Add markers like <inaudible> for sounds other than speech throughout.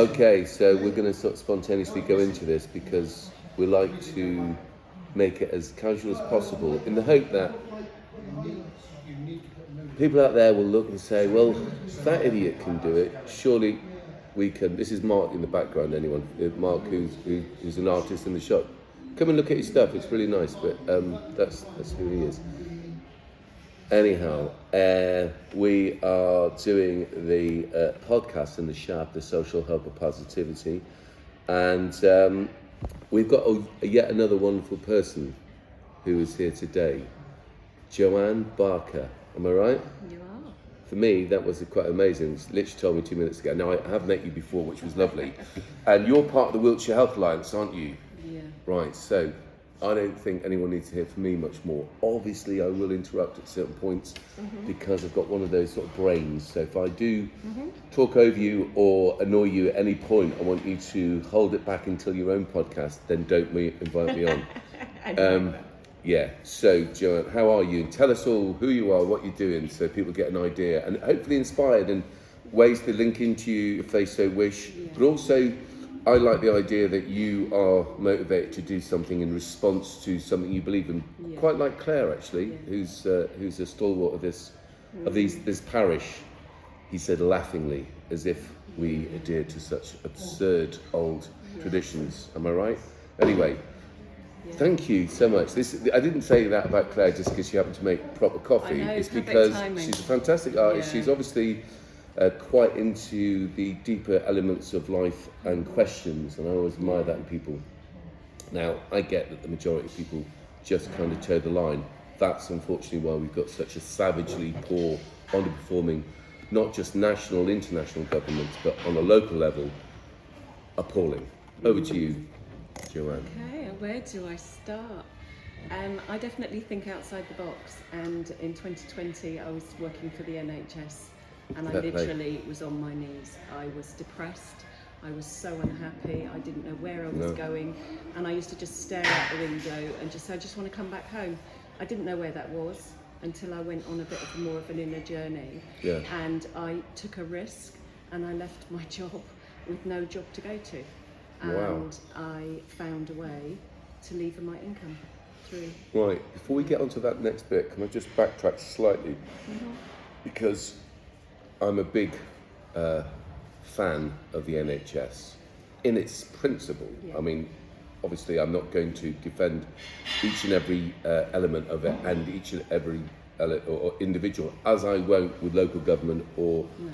Okay, so we're going to sort of spontaneously go into this because we like to make it as casual as possible in the hope that people out there will look and say, well, that idiot can do it, surely we can. This is Mark in the background, anyone? Uh, Mark, who's, who, who's an artist in the shop. Come and look at his stuff, it's really nice, but um, that's, that's who he is. Anyhow, uh, we are doing the uh, podcast in the shop, the social hub of positivity, and um, we've got a, a yet another wonderful person who is here today, Joanne Barker. Am I right? You are. For me, that was quite amazing. Literally told me two minutes ago. Now I have met you before, which was lovely, <laughs> and you're part of the Wiltshire Health Alliance, aren't you? Yeah. Right, so I don't think anyone needs to hear from me much more. Obviously, I will interrupt at certain points because I've got one of those sort of brains. So if I do talk over you or annoy you at any point, I want you to hold it back until your own podcast, then don't me, invite me on. <laughs> Um, yeah, so Joanne, how are you? Tell us all who you are, what you're doing, so people get an idea and hopefully inspired and ways to link into you if they so wish. But also, I like the idea that you are motivated to do something in response to something you believe in. Yeah. Quite like Claire, actually, Yeah. who's uh, who's a stalwart of this of these this parish. He said laughingly, as if we adhere to such absurd old traditions. Am I right? Anyway, Thank you so much. This I didn't say that about Claire just because she happened to make proper coffee. Know, it's because timing. she's a fantastic artist. Yeah. She's obviously uh, quite into the deeper elements of life and questions, and I always admire that in people. Now, I get that the majority of people just kind of toe the line. That's unfortunately why we've got such a savagely poor, underperforming, not just national, international governments, but on a local level, appalling. Over to you, Joanne. Okay, where do I start? Um, I definitely think outside the box, and in 2020, I was working for the NHS, and I literally was on my knees. I was depressed. I was so unhappy. I didn't know where I was No. going, and I used to just stare out the window and just say, "I just want to come back home." I didn't know where that was until I went on a bit of more of an inner journey, Yeah. and I took a risk, and I left my <laughs> job with no job to go to, and Wow. I found a way to lever my income through. Right, before we get onto that next bit, can I just backtrack slightly? Mm-hmm. Because I'm a big uh, fan of the NHS in its principle. Yeah. I mean, obviously, I'm not going to defend each and every uh, element of it and each and every ele- or, individual, as I won't with local government or No.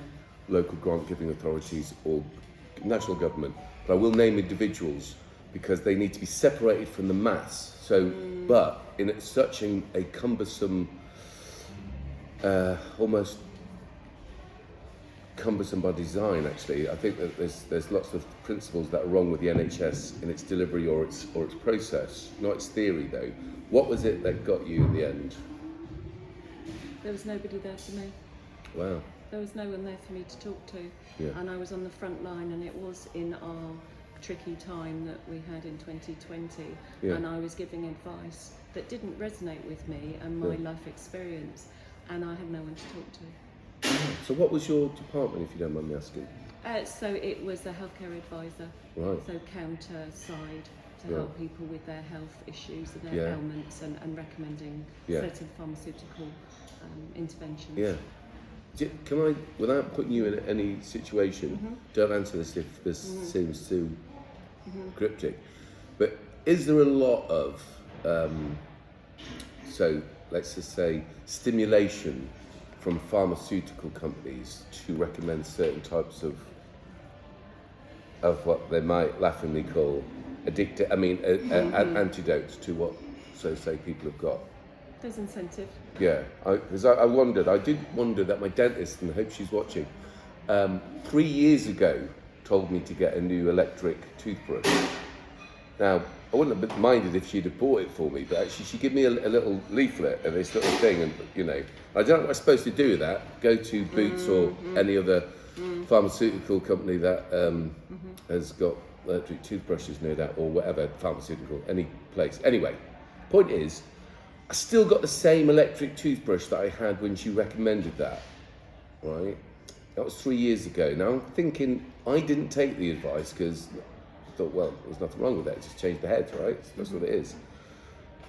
local grant giving authorities or national government. But I will name individuals because they need to be separated from the mass. So, but in such a, a cumbersome, uh, almost cumbersome by design. Actually, I think that there's there's lots of principles that are wrong with the NHS in its delivery or its or its process, not its theory though. What was it that got you in the end? There was nobody there for me. Wow. There was no one there for me to talk to. Yeah. And I was on the front line, and it was in our tricky time that we had in 2020. Yeah. And I was giving advice that didn't resonate with me and my Yeah. life experience, and I had no one to talk to. So, what was your department, if you don't mind me asking? Uh, so it was a healthcare advisor, Right. so counter side to Yeah. help people with their health issues and their Yeah. ailments and, and recommending Yeah. certain pharmaceutical um, interventions. Yeah. J- Can I, without putting you in any situation, Mm-hmm. don't answer this if this seems too cryptic, but is there a lot of, um, so let's just say, stimulation from pharmaceutical companies to recommend certain types of of what they might laughingly call addictive, I mean, a, a, Mm-hmm. an antidote to what, so say, people have got? There's incentive. Yeah, because I, I, wondered, I did wonder that my dentist, and I hope she's watching, um, three years ago told me to get a new electric toothbrush. Now, I wouldn't have minded if she'd have bought it for me, but actually she gave me a, a little leaflet of this little thing, and you know, I don't know what I'm supposed to do with that. Go to Boots or mm-hmm. any other mm-hmm. pharmaceutical company that um, mm-hmm. has got electric toothbrushes, no doubt, or whatever pharmaceutical, any place. Anyway, point is, I still got the same electric toothbrush that I had when she recommended that, right? That was three years ago. Now I'm thinking I didn't take the advice because thought, well, there's nothing wrong with that. Just change the heads, right? That's what it is.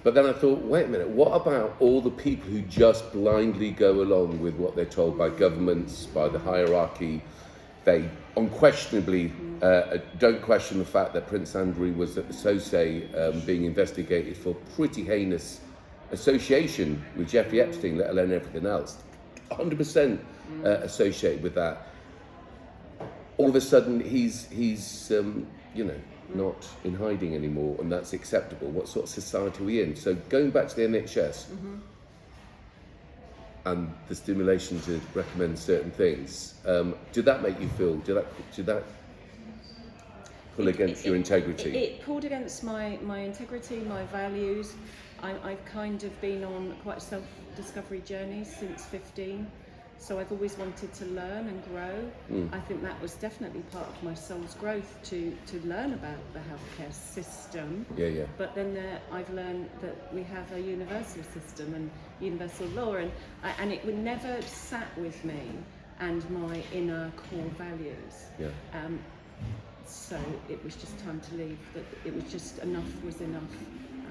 But then I thought, wait a minute, what about all the people who just blindly go along with what they're told by governments, by the hierarchy? They unquestionably uh, don't question the fact that Prince Andrew was the SOSE um, being investigated for pretty heinous association with Jeffrey Epstein, let alone everything else. 100% uh, associated with that. All of a sudden, he's, he's um, you know, not in hiding anymore, and that's acceptable. What sort of society are we in? So going back to the NHS and the stimulation to recommend certain things, um, did that make you feel? Did that did that pull against your integrity? It, it pulled against my, my integrity, my values. I, I've kind of been on quite a self discovery journey since 15. So I've always wanted to learn and grow. Mm. I think that was definitely part of my soul's growth to, to learn about the healthcare system. yeah, yeah, But then there, I've learned that we have a universal system and universal law, and I- and it would never sat with me and my inner core values. yeah. Um, so it was just time to leave. That it was just enough was enough,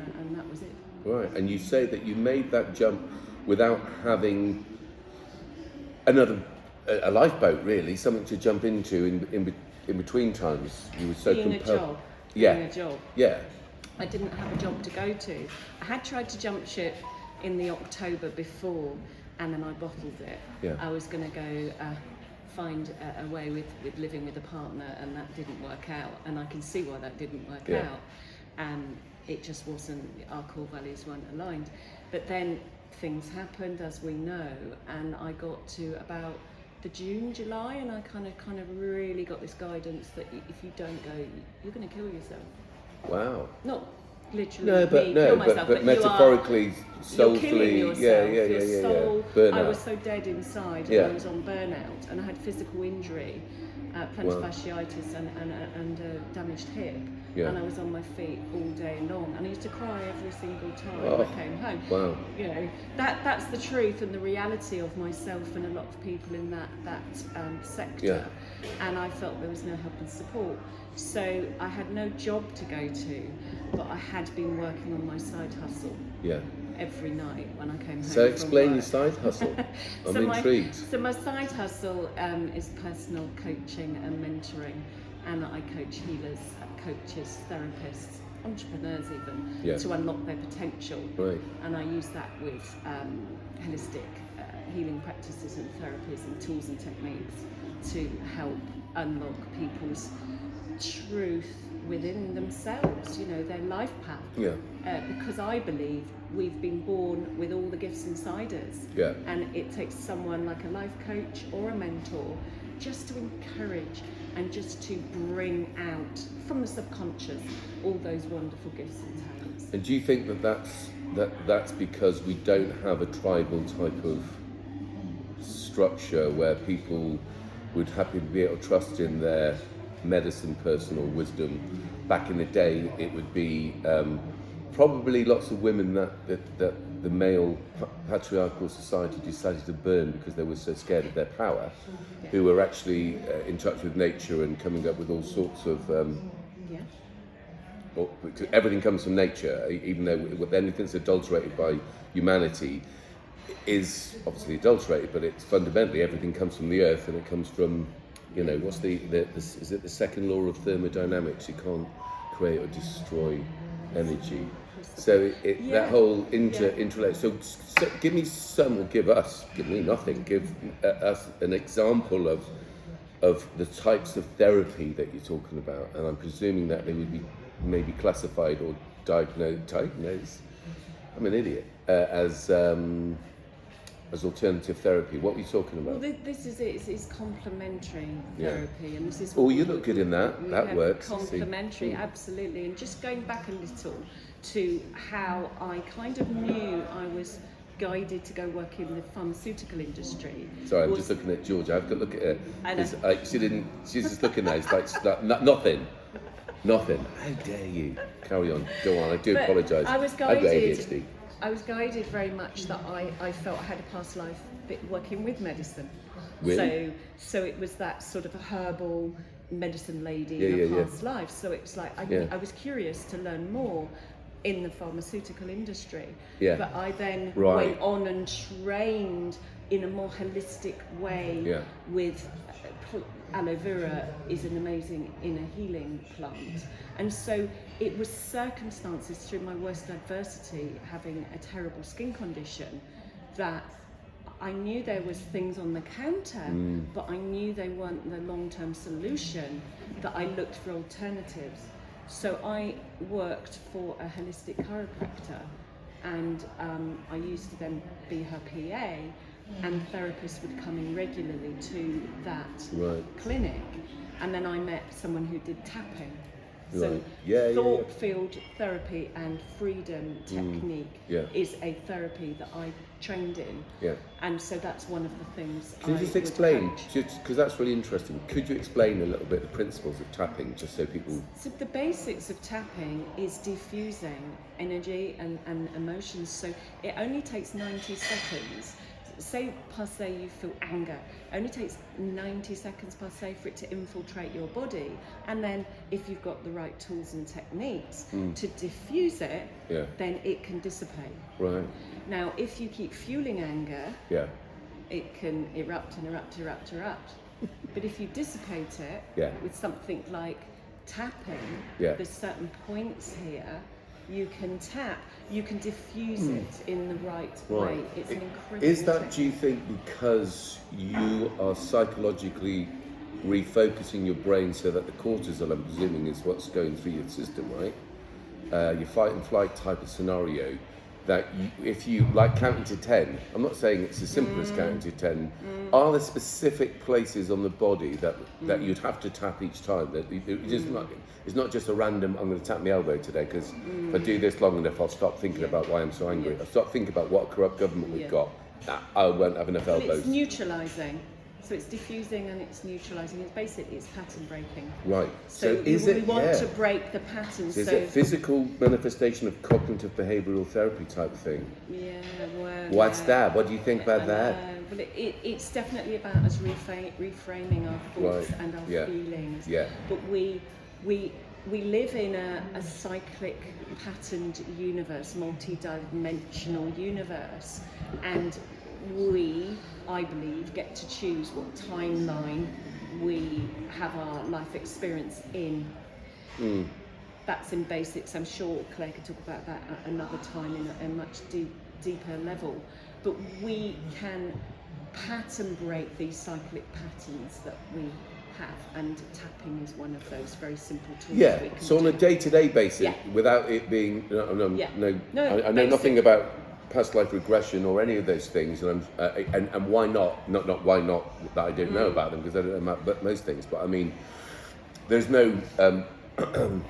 and, and that was it. Right, and you say that you made that jump without having another a a lifeboat, really, something to jump into in in, in between times. You were so Being a compelled. job. Yeah. Being a job. Yeah, I didn't have a job to go to. I had tried to jump ship in the October before, and then I bottled it. Yeah. I was going to go uh, find a, a way with, with living with a partner, and that didn't work out. And I can see why that didn't work Yeah. out. And it just wasn't, our core values weren't aligned. But then things happened, as we know, and I got to about the June, July, and I kind of, kind of really got this guidance that if you don't go, you're going to kill yourself. wow. Not literally No, but me, no, kill but, myself, but you are- metaphorically, you're soulfully, yourself. yeah, yeah, yeah, yeah, soul. yeah. Burnout. I was so dead inside. Yeah. And I was on burnout, and I had physical injury, uh, plantar Wow. fasciitis, and and, and a damaged hip. Yeah. And I was on my feet all day long, and I used to cry every single time Oh, I came home. wow. You know that that's the truth and the reality of myself and a lot of people in that that um, sector. Yeah. And I felt there was no help and support. So I had no job to go to, but I had been working on my side hustle Yeah. every night when I came home. So explain your side hustle. <laughs> I'm so my, intrigued. So my side hustle um, is personal coaching and mentoring, and I coach healers, coaches, therapists, entrepreneurs even Yeah. to unlock their potential. Right. And I use that with um, holistic uh, healing practices and therapies and tools and techniques to help unlock people's truth within themselves. You know their life path Yeah. uh, because I believe we've been born with all the gifts inside us. Yeah. And it takes someone like a life coach or a mentor just to encourage and just to bring out from the subconscious all those wonderful gifts and talents. And do you think that that's that that's because we don't have a tribal type of structure where people would happy to be able to trust in their medicine, personal wisdom? Back in the day, it would be um, probably lots of women that, that, that the male patriarchal society decided to burn because they were so scared of their power, who were actually uh, in touch with nature and coming up with all sorts of um, Yeah. well, everything comes from nature, even though anything that's adulterated by humanity is obviously adulterated, but it's fundamentally everything comes from the earth and it comes from, you know, what's the, the, the is it the second law of thermodynamics? You can't create or destroy energy. So it, Yeah. that whole inter Yeah. interrelate. So, so give me some, or give us, give me nothing. Give uh, us an example of of the types of therapy that you're talking about, and I'm presuming that they would be maybe classified or diagnosed. Diagnosed. I'm an idiot. Uh, as um, as alternative therapy. What were you talking about? thi- this is it. It's, it's complementary Yeah. therapy, and this is. Oh, you look good in that. That works. Complementary, absolutely. And just going back a little to how I kind of knew I was guided to go work in the pharmaceutical industry. Sorry, I'm was- just looking at Georgia. I've got to look at her. Like uh, she didn't. She's just looking at it. It's like like no- nothing. Nothing. How dare you? Carry on. Go on. I do apologise. I was I've got guided. ADHD. I was guided very much that I, I felt I had a past life working with medicine. Really? So so it was that sort of a herbal medicine lady Yeah, in a yeah, yeah. past life. So it was like I, Yeah. I was curious to learn more in the pharmaceutical industry. Yeah. But I then Right. went on and trained in a more holistic way Yeah. with uh, aloe vera is an amazing inner healing plant and so it was circumstances through my worst adversity having a terrible skin condition that I knew there was things on the counter but I knew they weren't the long-term solution that I looked for alternatives so I worked for a holistic chiropractor and um, I used to then be her PA, and therapists would come in regularly to that Right. clinic, and then I met someone who did tapping. So Right. Yeah, yeah, yeah. thought field therapy and freedom technique Mm. Yeah. is a therapy that I trained in, Yeah. and so that's one of the things. Can you I just explain, just because that's really interesting, could you explain a little bit the principles of tapping, just so people. So the basics of tapping is diffusing energy and, and emotions. So it only takes 90 seconds. Say per se you feel anger. It only takes 90 seconds per se for it to infiltrate your body. And then if you've got the right tools and techniques hmm. to diffuse it, Yeah. then it can dissipate. Right. Now if you keep fueling anger, Yeah. it can erupt and erupt, erupt, erupt. <laughs> but if you dissipate it Yeah. with something like tapping, Yeah. there's certain points here you can tap, you can diffuse it in the right, way. Hmm. Right. It's an incredible Is that, technique. do you think, because you are psychologically refocusing your brain so that the cortisol, I'm presuming, is what's going through your system, right? Uh, your fight and flight type of scenario, that you, if you, like counting to 10, I'm not saying it's as simple Mm. as counting to 10, are there specific places on the body that, that Mm. you'd have to tap each time? That it- it just not, it's not just a random, I'm going to tap my elbow today because if I do this long enough, I'll stop thinking about why I'm so angry. Mm. Yeah. I'll stop thinking about what corrupt government we've Yeah. got. I won't have enough elbows. it's neutralizing. So it's diffusing and it's neutralizing. It's basically it's pattern breaking. right. So, So, is we, it, we want yeah. to break the pattern. is so it physical manifestation of cognitive behavioural therapy type thing? yeah, well, What's yeah. that? What do you think about I that? know, But it, it, it's definitely about us reframing our thoughts Right, and our yeah, feelings. yeah. But we we we live in a, a cyclic, patterned universe, multi-dimensional universe, and we, I believe, get to choose what timeline we have our life experience in. Hmm. That's in basics. I'm sure Claire could talk about that at another time in a, a much deep, deeper level. But we can pattern break these cyclic patterns that we have, and tapping is one of those very simple tools. Yeah. we can So on a day-to-day basis, Yeah. without it being, no, no, Yeah. no, No, I, I know nothing about past life regression or any of those things, and I'm, uh, and, and why not? Not not why not that I don't Mm. know about them because I don't know about most things. But I mean, there's no um, <clears throat>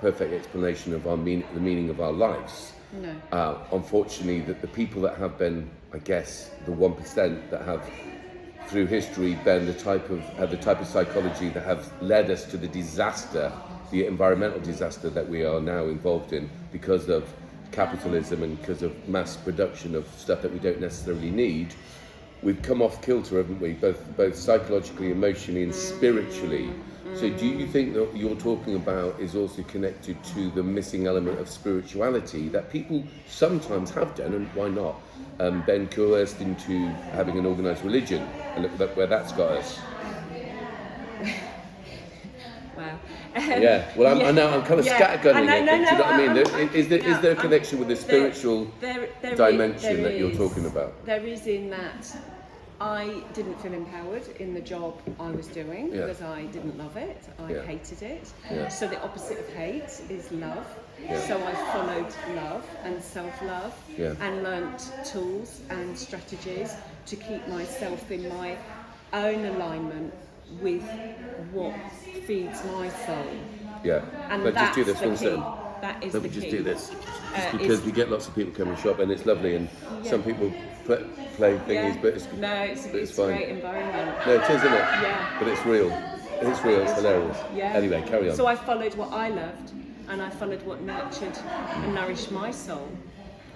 perfect explanation of our mean, the meaning of our lives. No. Uh, unfortunately, that the people that have been, I guess, the one percent that have, through history, been the type of have the type of psychology that have led us to the disaster, the environmental disaster that we are now involved in because of capitalism and because of mass production of stuff that we don't necessarily need. We've come off kilter, haven't we? Both both psychologically, emotionally, and spiritually. So, do you think that what you're talking about is also connected to the missing element of spirituality that people sometimes have done, and why not? Um, coerced into having an organised religion, and look where that's got us. <laughs> Wow. <laughs> Yeah. Well, I'm, I know I'm kind of Yeah. scattergunning I know, it. no, but do you no, know what I mean? I'm- I'm- Is there, is no, there a I'm- connection with the spiritual there- there is- dimension there that you're talking about? There is in that I didn't feel empowered in the job I was doing Yeah. because I didn't love it. I Yeah. hated it. Yeah. So the opposite of hate is love. Yeah. So I followed love and self-love Yeah. and learnt tools and strategies to keep myself in my own alignment with what feeds my soul. Yeah. And Let's just do this one second. That is Let me just key. do this. Uh, Just is- because we get lots of people coming shop and it's lovely and Yeah. some people play, play thingies, Yeah. but it's, no, it's, but it's, it's a fine. great environment. No, it is, isn't it? Yeah. But it's real. It's real. It's hilarious. Yeah. Anyway, carry on. So I followed what I loved, and I followed what nurtured and nourished my soul,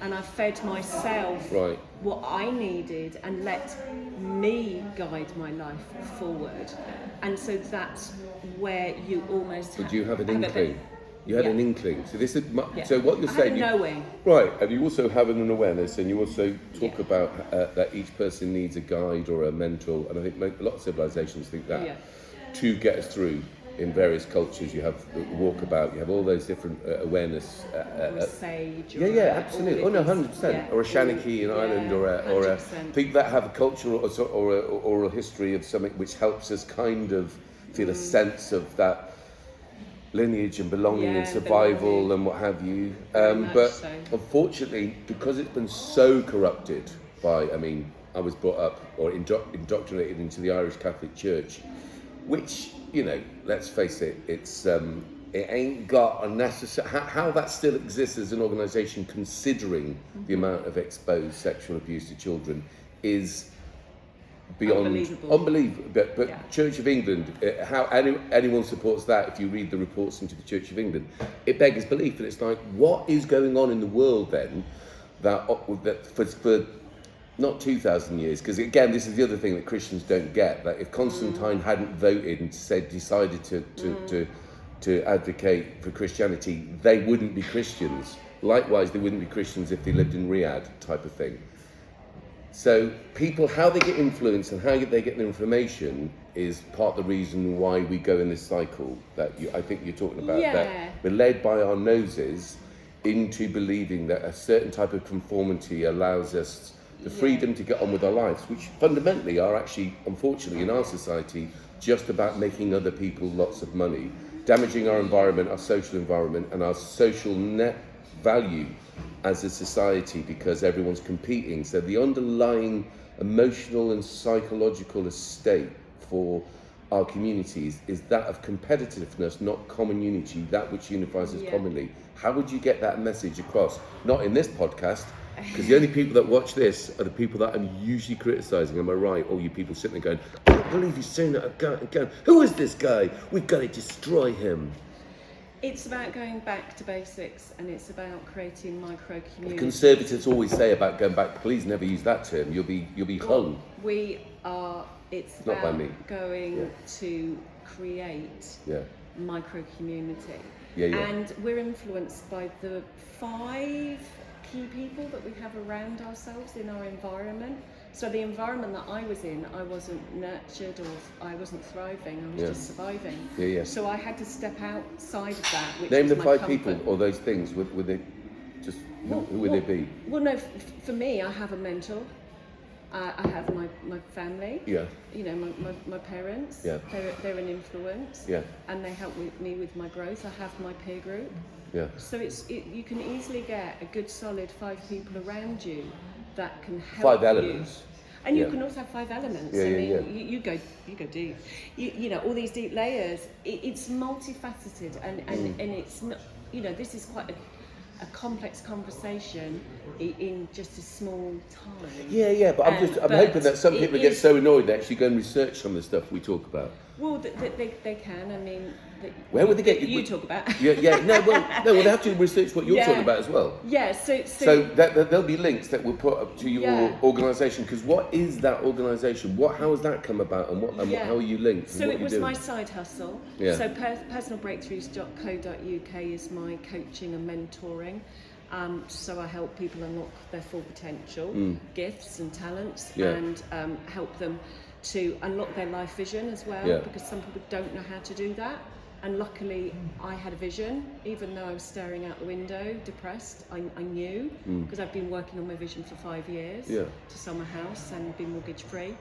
and I fed myself Right. what I needed and let me guide my life forward. And so that's where you almost But you have an inkling. You had an inkling. So this is Yeah. so what you're I saying. you-. Right, and you also have an awareness, and you also talk Yeah. about uh, that each person needs a guide or a mentor, and I think a lot of civilizations think that Yeah. to get us through. In various cultures, you have walkabout, you have all those different uh, awareness. Uh, uh, a sage. yeah, or yeah, absolutely. Oh no, of these- hundred percent. yeah, Or a Shanachie in yeah, Ireland, or a, or a 100%. people that have a cultural or, or a or a history of something which helps us kind of feel a sense of that lineage and belonging Yeah, and survival belonging. and what have you. Um, but so. unfortunately, because it's been so corrupted by, I mean, I was brought up or indo- indoctrinated into the Irish Catholic Church, which you know, let's face it, it's um, it ain't got a necessary how, how that still exists as an organisation, considering the Mm-hmm. amount of exposed sexual abuse to children, is beyond Unbelievable. unbelievable. But, but Yeah. Church of England, uh, how any, anyone supports that? If you read the reports into the Church of England, it beggars belief. And it's like, what is going on in the world then? That that for, for not 2,000 years, because again, this is the other thing that Christians don't get. That if Constantine mm. hadn't voted and said decided to to, mm. to to advocate for Christianity, they wouldn't be Christians. Likewise, they wouldn't be Christians if they lived in Riyadh, type of thing. So people, how they get influenced and how they get their information is part of the reason why we go in this cycle that you, I think you're talking about. Yeah. That we're led by our noses into believing that a certain type of conformity allows us the freedom to get on with our lives, which fundamentally are actually, unfortunately, in our society, just about making other people lots of money, damaging our environment, our social environment, and our social net value as a society because everyone's competing. So the underlying emotional and psychological estate for our communities is that of competitiveness, not common unity, that which unifies us Yeah. commonly. How would you get that message across? Not in this podcast, because the only people that watch this are the people that I'm usually criticising. Am I right? All you people sitting there going, I can't believe he's saying that again. again. Who is this guy? We've got to destroy him. It's about going back to basics and it's about creating micro communities. Conservatives always say about going back. Please never use that term. You'll be you'll be hung. We are, it's Not by me. going Yeah. to create Yeah. micro community. Yeah, yeah. And we're influenced by the five key people that we have around ourselves in our environment. So the environment that I was in, I wasn't nurtured or I wasn't thriving. I was Yeah. just surviving. Yeah, yeah. So I had to step outside of that. Which Name the five comfort. people or those things. Would, would they just who, Well, who would well, they be? Well, no, f- for me, I have a mentor. Uh, I have my, my family. Yeah. You know, my, my, my parents. Yeah. They're, they're an influence. Yeah. And they help with me with my growth. I have my peer group. Yeah. So it's it, you can easily get a good solid five people around you that can help Five you. elements. And you Yeah. can also have five elements. Yeah, I yeah, mean, yeah. You, you go you go deep. You, you know all these deep layers. It, it's multifaceted, and and, Mm. and it's not. You know, this is quite a, a complex conversation in, just a small time. Yeah, yeah, but I'm Um, just I'm hoping that some people get so annoyed they actually go and research some of the stuff we talk about. Well, th- th- they, they can. I mean, that Where would they get you- you talk about? Yeah, yeah, no, well, <laughs> no, well, they have to research what you're Yeah. talking about as well. Yeah. So so, So that, that there'll be links that we'll put up to your Yeah. organisation because what is that organisation? What how has that come about and what and Yeah. how are you linked? So it was doing? my side hustle. Yeah. So per- personalbreakthroughs.co.uk is my coaching and mentoring. Um, so I help people unlock their full potential, gifts and talents, Mm. And um, help them to unlock their life vision as well. Yeah. Because some people don't know how to do that. And luckily, I had a vision, even though I was staring out the window, depressed. I, I knew because I've been working on my vision for five years Mm. Yeah. to sell my house and be mortgage free.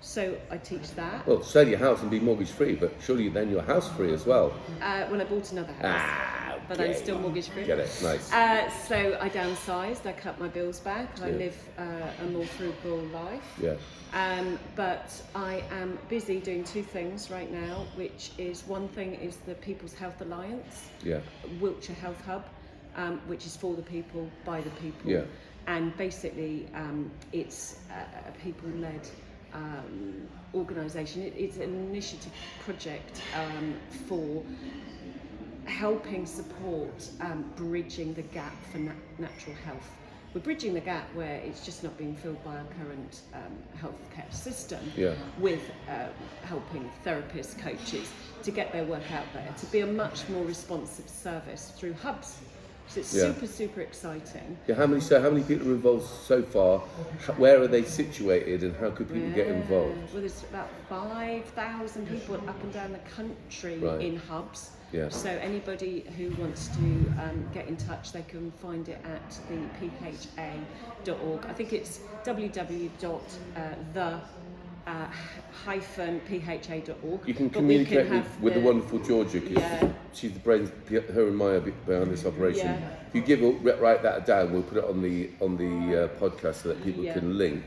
So I teach that. Well, sell your house and be mortgage free, but surely then you're house free as well. Uh, when I bought another house, Ah, but I'm okay. still mortgage free. Get it? Nice. Uh, so I downsized. I cut my bills back. I Yeah. live uh, a more frugal life. yeah. Um, but I am busy doing two things right now, which is one thing is the People's Health Alliance, Yeah. Wiltshire Health Hub, um, which is for the people, by the people. Yeah. And basically, um, it's a, a people-led um, organisation. It, it's an initiative project um, for helping support um, bridging the gap for na- natural health. we're bridging the gap where it's just not being filled by our current um, healthcare system Yeah. with uh, helping therapists, coaches to get their work out there, to be a much more responsive service through hubs. So it's Yeah. super, super exciting. Yeah, how many so how many people are involved so far? Where are they situated, and how could people get involved? Well, there's about 5,000 people up and down the country Right. in hubs. Yeah. So anybody who wants to um, get in touch, they can find it at the pha.org. I think it's www.the uh, hyphen pha.org. You can But communicate can with, with the, wonderful Georgia because Yeah. she's the brains. Her and Maya behind this operation. Yeah. If you give write that down, we'll put it on the on the uh, podcast so that people Yeah. can link.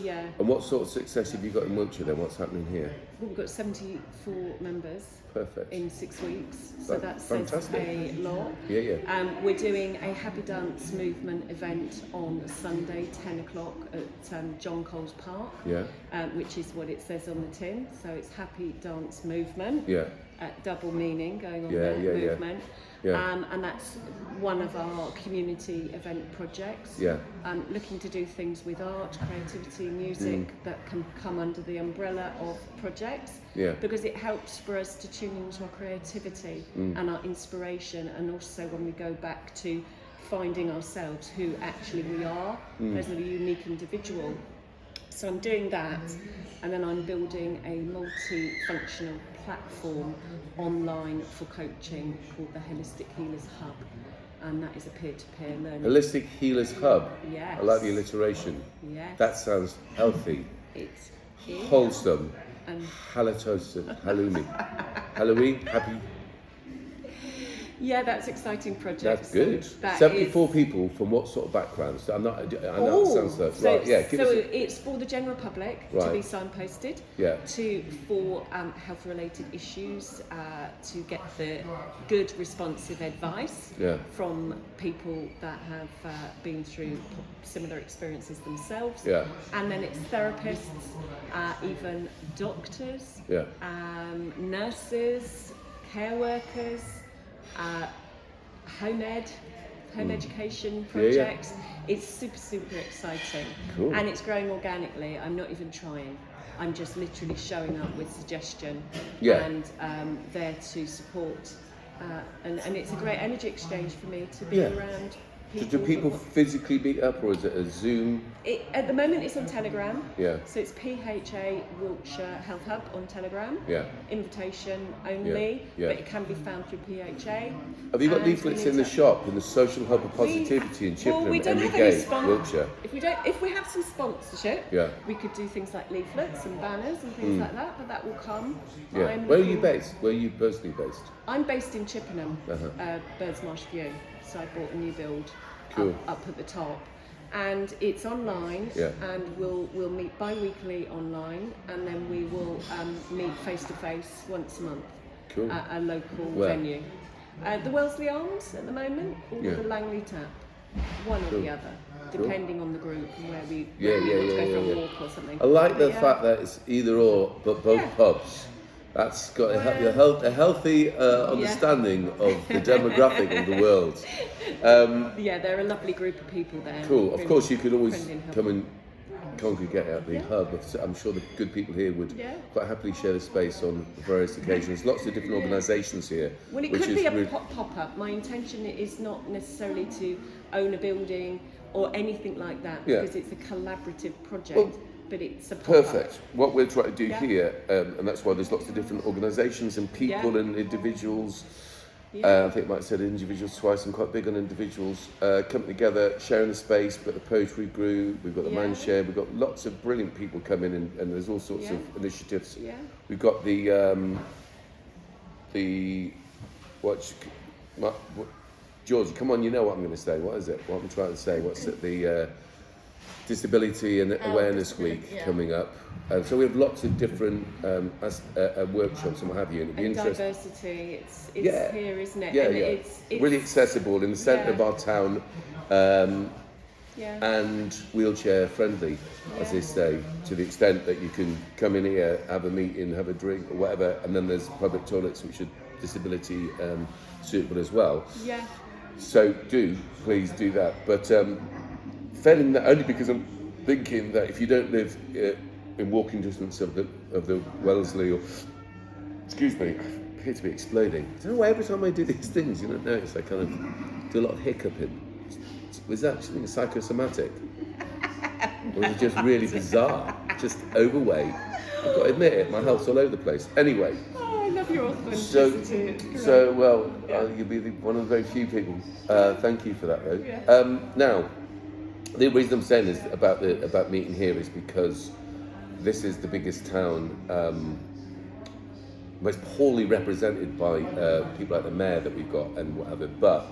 Yeah. And what sort of success have you got in Wiltshire then? What's happening here? Well, we've got 74 members Perfect. in six weeks, so that's, that fantastic. a lot. Yeah, yeah. Um, we're doing a happy dance movement event on Sunday, 10 o'clock at um, John Coles Park, Yeah, um, which is what it says on the tin. So it's happy dance movement, yeah, uh, double meaning going on Yeah, there, yeah, yeah. movement. Yeah. Um, and that's one of our community event projects. yeah. Um, looking to do things with art, creativity, music Mm. that can come under the umbrella of projects Yeah. because it helps for us to tune into our creativity Mm. and our inspiration, and also when we go back to finding ourselves, who actually we are Mm. as a unique individual. So I'm doing that, and then I'm building a multi-functional platform online for coaching called the Holistic Healers Hub, and that is a peer-to-peer learning. Holistic Healers Hub. Yes. I like the alliteration. Yes. That sounds healthy, it's wholesome, and halitosis, halloumi, Halloween, happy. Yeah, that's exciting project. That's good. that Seventy-four is- people from what sort of backgrounds? I'm not. I know it Oh, sounds so. Right. Yeah. So us. It's for the general public to Right. be signposted. Yeah. To for um, health-related issues, uh, to get the good, responsive advice Yeah. from people that have uh, been through similar experiences themselves. Yeah. And then it's therapists, uh, even doctors, Yeah. um, nurses, care workers, uh, home ed, home education Mm. Yeah, yeah. projects. It's super, super exciting. Cool. And it's growing organically. I'm not even trying. I'm just literally showing up with suggestion Yeah. and um, there to support. Uh, and, and it's a great energy exchange for me to be around people. do that people physically meet up, or is it a Zoom? it, at the moment, it's on Telegram. Yeah. So it's PHA Wiltshire Health Hub on Telegram. Yeah. Invitation only, Yeah, yeah. but it can be found through PHA. Have you got leaflets in the shop in the social hub of We- positivity in well, Chippenham, we don't have any spon- Wiltshire? If we don't, if we have some sponsorship, Yeah. we could do things like leaflets and banners and things like that. But that will come. Yeah. I'm Where are you based? Where are you personally based? I'm based in Chippenham, Uh-huh. uh, Birdsmarsh View. So I bought a new build Cool. up, up at the top. And it's online, Yeah. and we'll we'll meet bi-weekly online, and then we will um, meet face to face once a month Cool. at a local Where? venue. Uh, the Wellesley Arms at the moment, or Yeah. the Langley Tap, one or the other, Cool. depending on the group and where we, Yeah, where we yeah, yeah, go for a yeah. walk or something. I like the But yeah. fact that it's either or, but both Yeah. pubs. That's got a, a, health, a healthy uh, understanding of the <laughs> demographic of the world. Um, Yeah, they're a lovely group of people there. cool. Of course, you could always come and congregate at the Yeah. hub. I'm sure the good people here would Yeah. quite happily share the space on various occasions. Lots of different organisations here. Well, it could be a really- pop up. My intention is not necessarily to own a building or anything like that Yeah. because it's a collaborative project, Well, but it's a pop up. Perfect. What we're trying to do Yeah. here, um, and that's why there's lots of different organisations and people Yeah. and individuals. Yeah. Uh, I think have said individuals twice. I'm quite big on individuals uh, coming together, sharing the space. We've the poetry group, we've got the man share, we've got lots of brilliant people coming in, and there's all sorts of initiatives. Yeah. We've got the um, the what, what, what George, come on, you know what I'm going to say. What is it? What I'm trying to say? What's it? The uh, Disability and Awareness disability, Week yeah. coming up. Um, so we have lots of different um, as, uh, uh, workshops and what have you. And And diversity, it's, it's Yeah. here, isn't it? Yeah, and yeah. It's, it's, really accessible in the centre of our town um, Yeah. and wheelchair friendly, as they say, to the extent that you can come in here, have a meeting, have a drink or whatever, and then there's public toilets which are disability um, suitable as well. yeah. So do please do that. But um, in that only because I'm thinking that if you don't live uh, in walking distance of the of the Wellesley or excuse me, I appear to be exploding. I don't know why every time I do these things, you don't notice I kind of do a lot of hiccuping. Was that something psychosomatic? or was it just really <laughs> bizarre? Just overweight. I've got to admit it, my health's all over the place. Anyway, Oh, I love your so, authenticity. Great. so well, Yeah. uh, you'll be the, one of the very few people. Uh, thank you for that, though. Yeah. Um, now, the reason I'm saying this about the about meeting here is because this is the biggest town, um, most poorly represented by uh, people like the mayor that we've got and whatever, but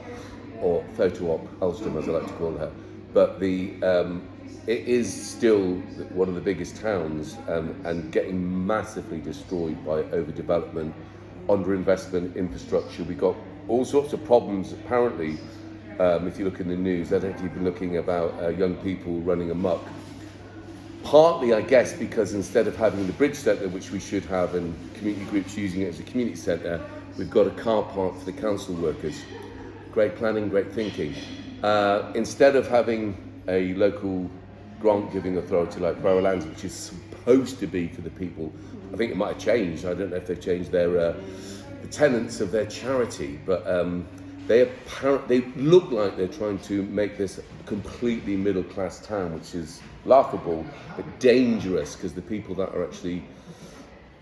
or photo op Alstrom as I like to call her. But the um, it is still one of the biggest towns um, and getting massively destroyed by overdevelopment, underinvestment, infrastructure. We've got all sorts of problems apparently. Um, if you look in the news, I don't if you've been looking about uh, young people running amok partly, I guess, because instead of having the bridge centre, which we should have, and community groups using it as a community centre, we've got a car park for the council workers. Great planning, great thinking. Uh, instead of having a local grant giving authority like Borough Lands, which is supposed to be for the people, I think it might have changed. I don't know if they've changed their uh, the tenets of their charity, but um, they they look like they're trying to make this completely middle class town, which is laughable but dangerous because the people that are actually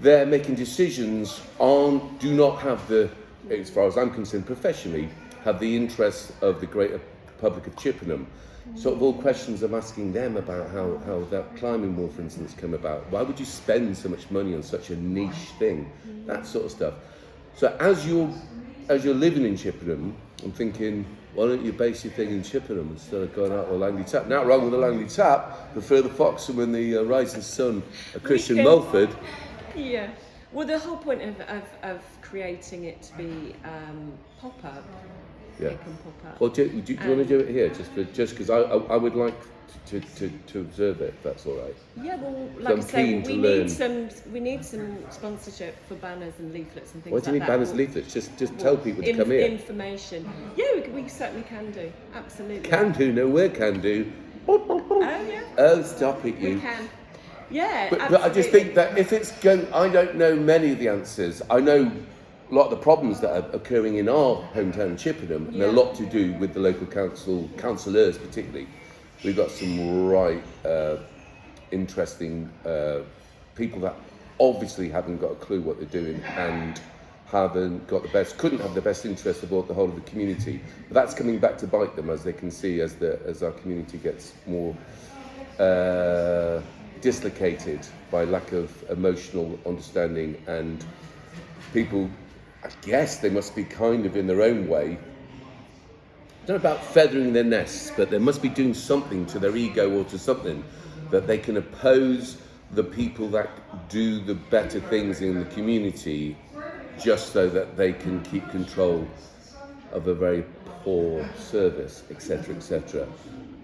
there making decisions aren't do not have the, as far as I'm concerned, professionally, have the interests of the greater public of Chippenham. Sort of all questions I'm asking them about how, how that climbing wall, for instance, come about. Why would you spend so much money on such a niche thing? That sort of stuff. So as you're as you're living in Chippenham, I'm thinking, why don't you base your thing in Chippenham instead of going out to Langley Tap? Not wrong with the Langley Tap, prefer the Foxham and the uh, Rising Sun Christian Malford. Yeah. Well, the whole point of, of, of creating it to be um, pop up, Yeah. it can pop up. Well, do, do, do you want to do it here, just for, just because I, I, I would like to, to, to observe it, that's all right. yeah, well, like I say, we need some we need some sponsorship for banners and leaflets and things Why do you like need that. banners and Well, leaflets? Just, just well, tell people to inf- come here. Information. Yeah, we, we certainly can do. Absolutely. Can do, no, where can do. Oh yeah, Oh, stop it, we you. can. Yeah. But, but I just think that if it's going, I don't know many of the answers. I know a lot of the problems that are occurring in our hometown Chippenham, and a lot to do with the local council, councillors particularly. We've got some right uh, interesting uh, people that obviously haven't got a clue what they're doing and haven't got the best, couldn't have the best interest of all, the whole of the community. But that's coming back to bite them as they can see as the as our community gets more uh, dislocated by lack of emotional understanding and people I guess they must be kind of in their own way Know about feathering their nests but they must be doing something to their ego or to something that they can oppose the people that do the better things in the community just so that they can keep control of a very poor service etc etc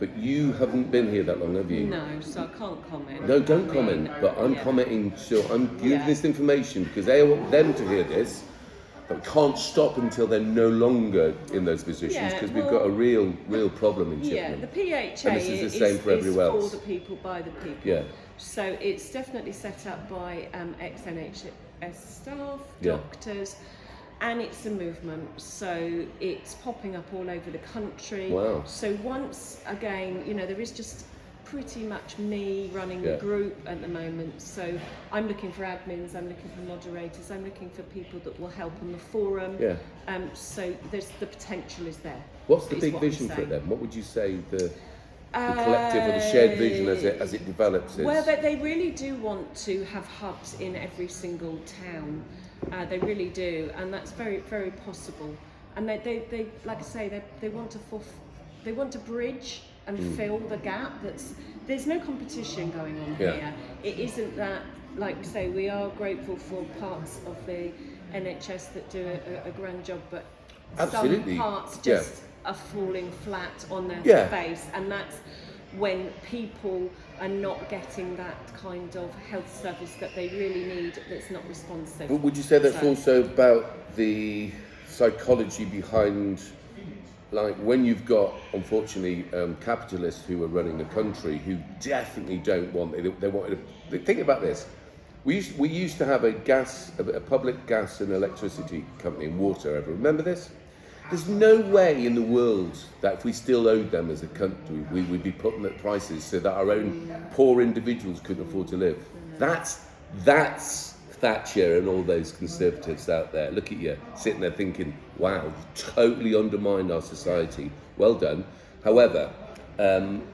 but you haven't been here that long have you No, so I can't comment. no, don't I comment. But I'm yeah. commenting. So I'm giving Yeah. this information because they want them to hear this, but can't stop until they're no longer in those positions Yeah, because we've got a real, real problem in Chippenham. Yeah, the PHA And this is the same for is everywhere for the people by the people. Yeah. So it's definitely set up by um, ex-NHS staff, Yeah. doctors, and it's a movement. So it's popping up all over the country. Wow. So once again, you know, there is just pretty much me running Yeah. the group at the moment. So I'm looking for admins, I'm looking for moderators, I'm looking for people that will help on the forum. Yeah. Um, so there's the potential is there. What's the big what vision for it then? What would you say the, the collective or the shared vision as it as it develops is? Well, they, really do want to have hubs in every single town. Uh, they really do, and that's very, very possible. And they, they, they like I say, they, they want to fulf- they want to bridge and Hmm. fill the gap. That's there's no competition going on Yeah. here. It isn't that, like we say, we are grateful for parts of the NHS that do a, a, grand job, but Absolutely, some parts yeah. just are falling flat on their Yeah. face, and that's when people are not getting that kind of health service that they really need that's not responsive. But would you say that's So- also about the psychology behind like when you've got unfortunately um, capitalists who are running the country who definitely don't want they, they wanted to think about this. We used, we used to have a gas a, a public gas and electricity company and water ever remember this? There's no way in the world that if we still owed them as a country we would be putting at prices so that our own poor individuals couldn't afford to live. That's that's Thatcher and all those conservatives out there, look at you sitting there thinking, wow, you totally undermined our society. Well done. However, um,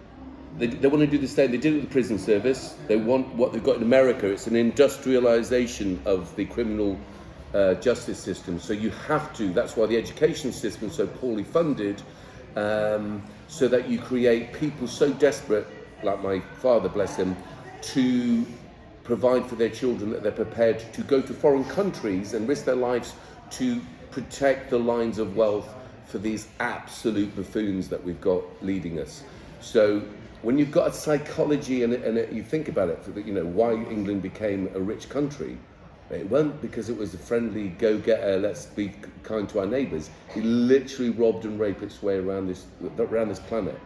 they, they want to do the same. They did it with the prison service. They want what they've got in America. It's an industrialization of the criminal uh, justice system. So you have to. That's why the education system is so poorly funded, um, so that you create people so desperate, like my father, bless him, to provide for their children that they're prepared to go to foreign countries and risk their lives to protect the lines of wealth for these absolute buffoons that we've got leading us. So when you've got a psychology and, and you think about it, you know why England became a rich country. It wasn't because it was a friendly go-getter. Let's be kind to our neighbours. It literally robbed and raped its way around this around this planet.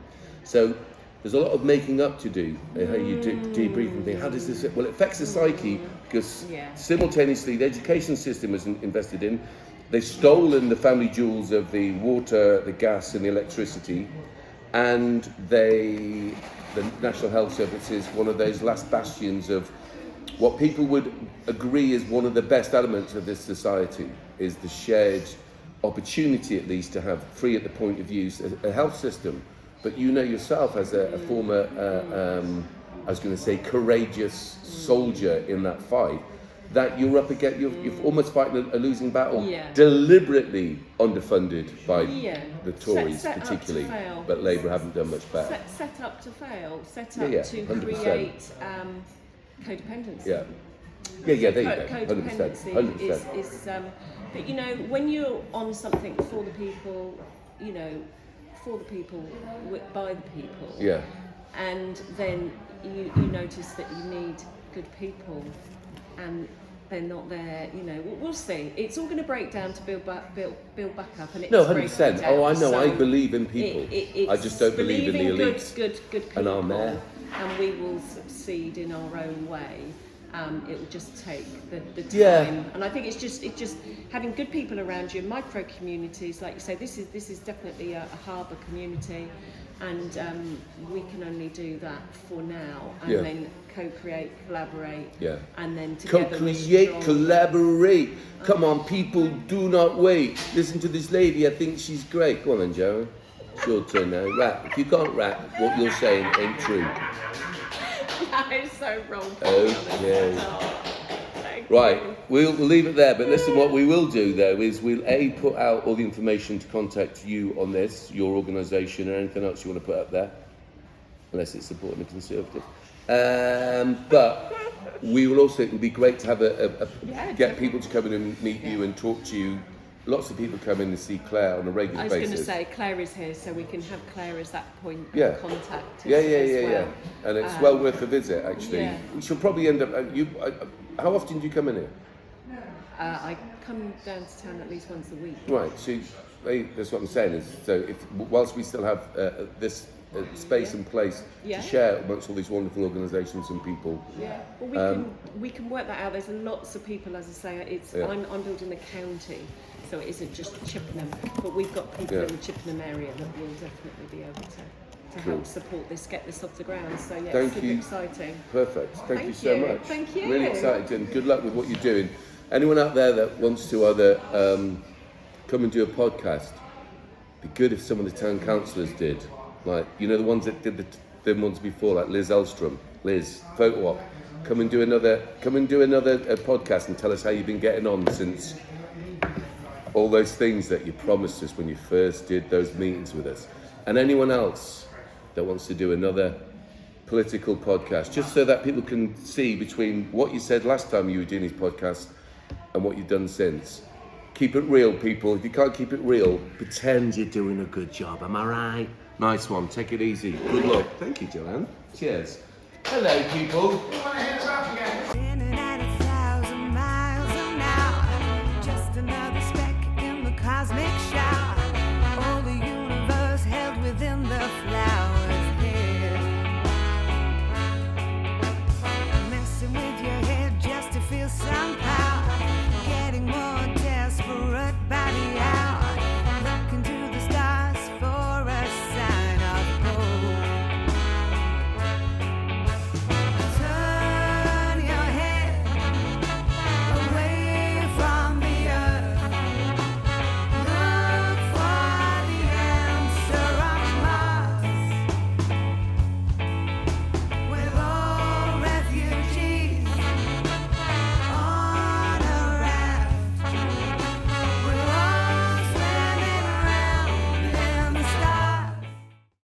So there's a lot of making up to do. How you de- debrief and think, how does this? Well, it affects the psyche because Yeah. simultaneously the education system in- invested in. They've stolen the family jewels of the water, the gas, and the electricity, and they, the National Health Service is one of those last bastions of what people would agree is one of the best elements of this society is the shared opportunity at least to have free at the point of use a, a health system but you know yourself as a, a former uh, um, I was going to say courageous soldier in that fight that you're up against you're, you're almost fighting a, a losing battle Yeah. deliberately underfunded by Yeah. the Tories set to particularly fail. but Labour haven't done much better Set, set up to fail, set up yeah, to 100%. create um, codependency. yeah yeah yeah there you Co- go 100% codependency 100% is, is um, but you know when you're on something for the people, you know, for the people, by the people, yeah and then you, you notice that you need good people, and they're not there. You know, we'll, we'll see. It's all going to break down to build back, build, build back up, and it's no 100% breaking oh I know I believe in people it- it- I just don't believe in the elites Good, good, good people, and our mayor. and we will succeed in our own way. Um, it will just take the, the time, Yeah. and I think it's just it's just having good people around you, micro communities, like you say. This is this is definitely a, a harbour community, and um, we can only do that for now, and Yeah. then co-create, collaborate, Yeah. and then together Co-create, collaborate. Come on, people, do not wait. Listen to this lady. I think she's great. Go on then, Joe. It's your turn now. Rap. If you can't rap, what you're saying ain't true. That is so wrong. Okay. Right. We'll, we'll leave it there. But listen, what we will do though is we'll a put out all the information to contact you on this, your organisation, or anything else you want to put up there, unless it's supporting the Conservative. Um, but we will also. It would be great to have a, a, a Yeah, get people to come in and meet you and talk to you. Lots of people come in and see Claire on a regular basis. I was going to say Claire is here, so we can have Claire as that point Yeah. of contact. Yeah, yeah, yeah, well. yeah. And it's Um, well worth a visit, actually. yeah. She'll probably end up. Uh, you. Uh, how often do you come in here? Uh, I come down to town at least once a week. Right. So they, that's what I'm saying is so if whilst we still have uh, this uh, space and place Yeah. to share amongst all these wonderful organisations and people. Yeah. Well, we Um, can we can work that out. There's lots of people, as I say. It's Yeah. I'm, I'm building the county, so it isn't just Chippenham, but we've got people Yeah. in the Chippenham area that will definitely be able to. To Cool. help support this, get this off the ground. So yeah, Thank it's you. exciting. Perfect. Thank, you so you. much. Thank you. Really excited and good luck with what you're doing. Anyone out there that wants to either um, come and do a podcast, be good if some of the town councillors did. Like you know the ones that did the, the ones before, like Liz Elstrom, Liz photo op. Come and do another. Come and do another uh, podcast and tell us how you've been getting on since all those things that you promised us when you first did those meetings with us. And anyone else that wants to do another political podcast, just so that people can see between what you said last time you were doing these podcasts and what you've done since. Keep it real, people. If you can't keep it real, pretend you're doing a good job. Am I right? Nice one. Take it easy. Good luck. Thank you, Joanne. Cheers. Hello, people.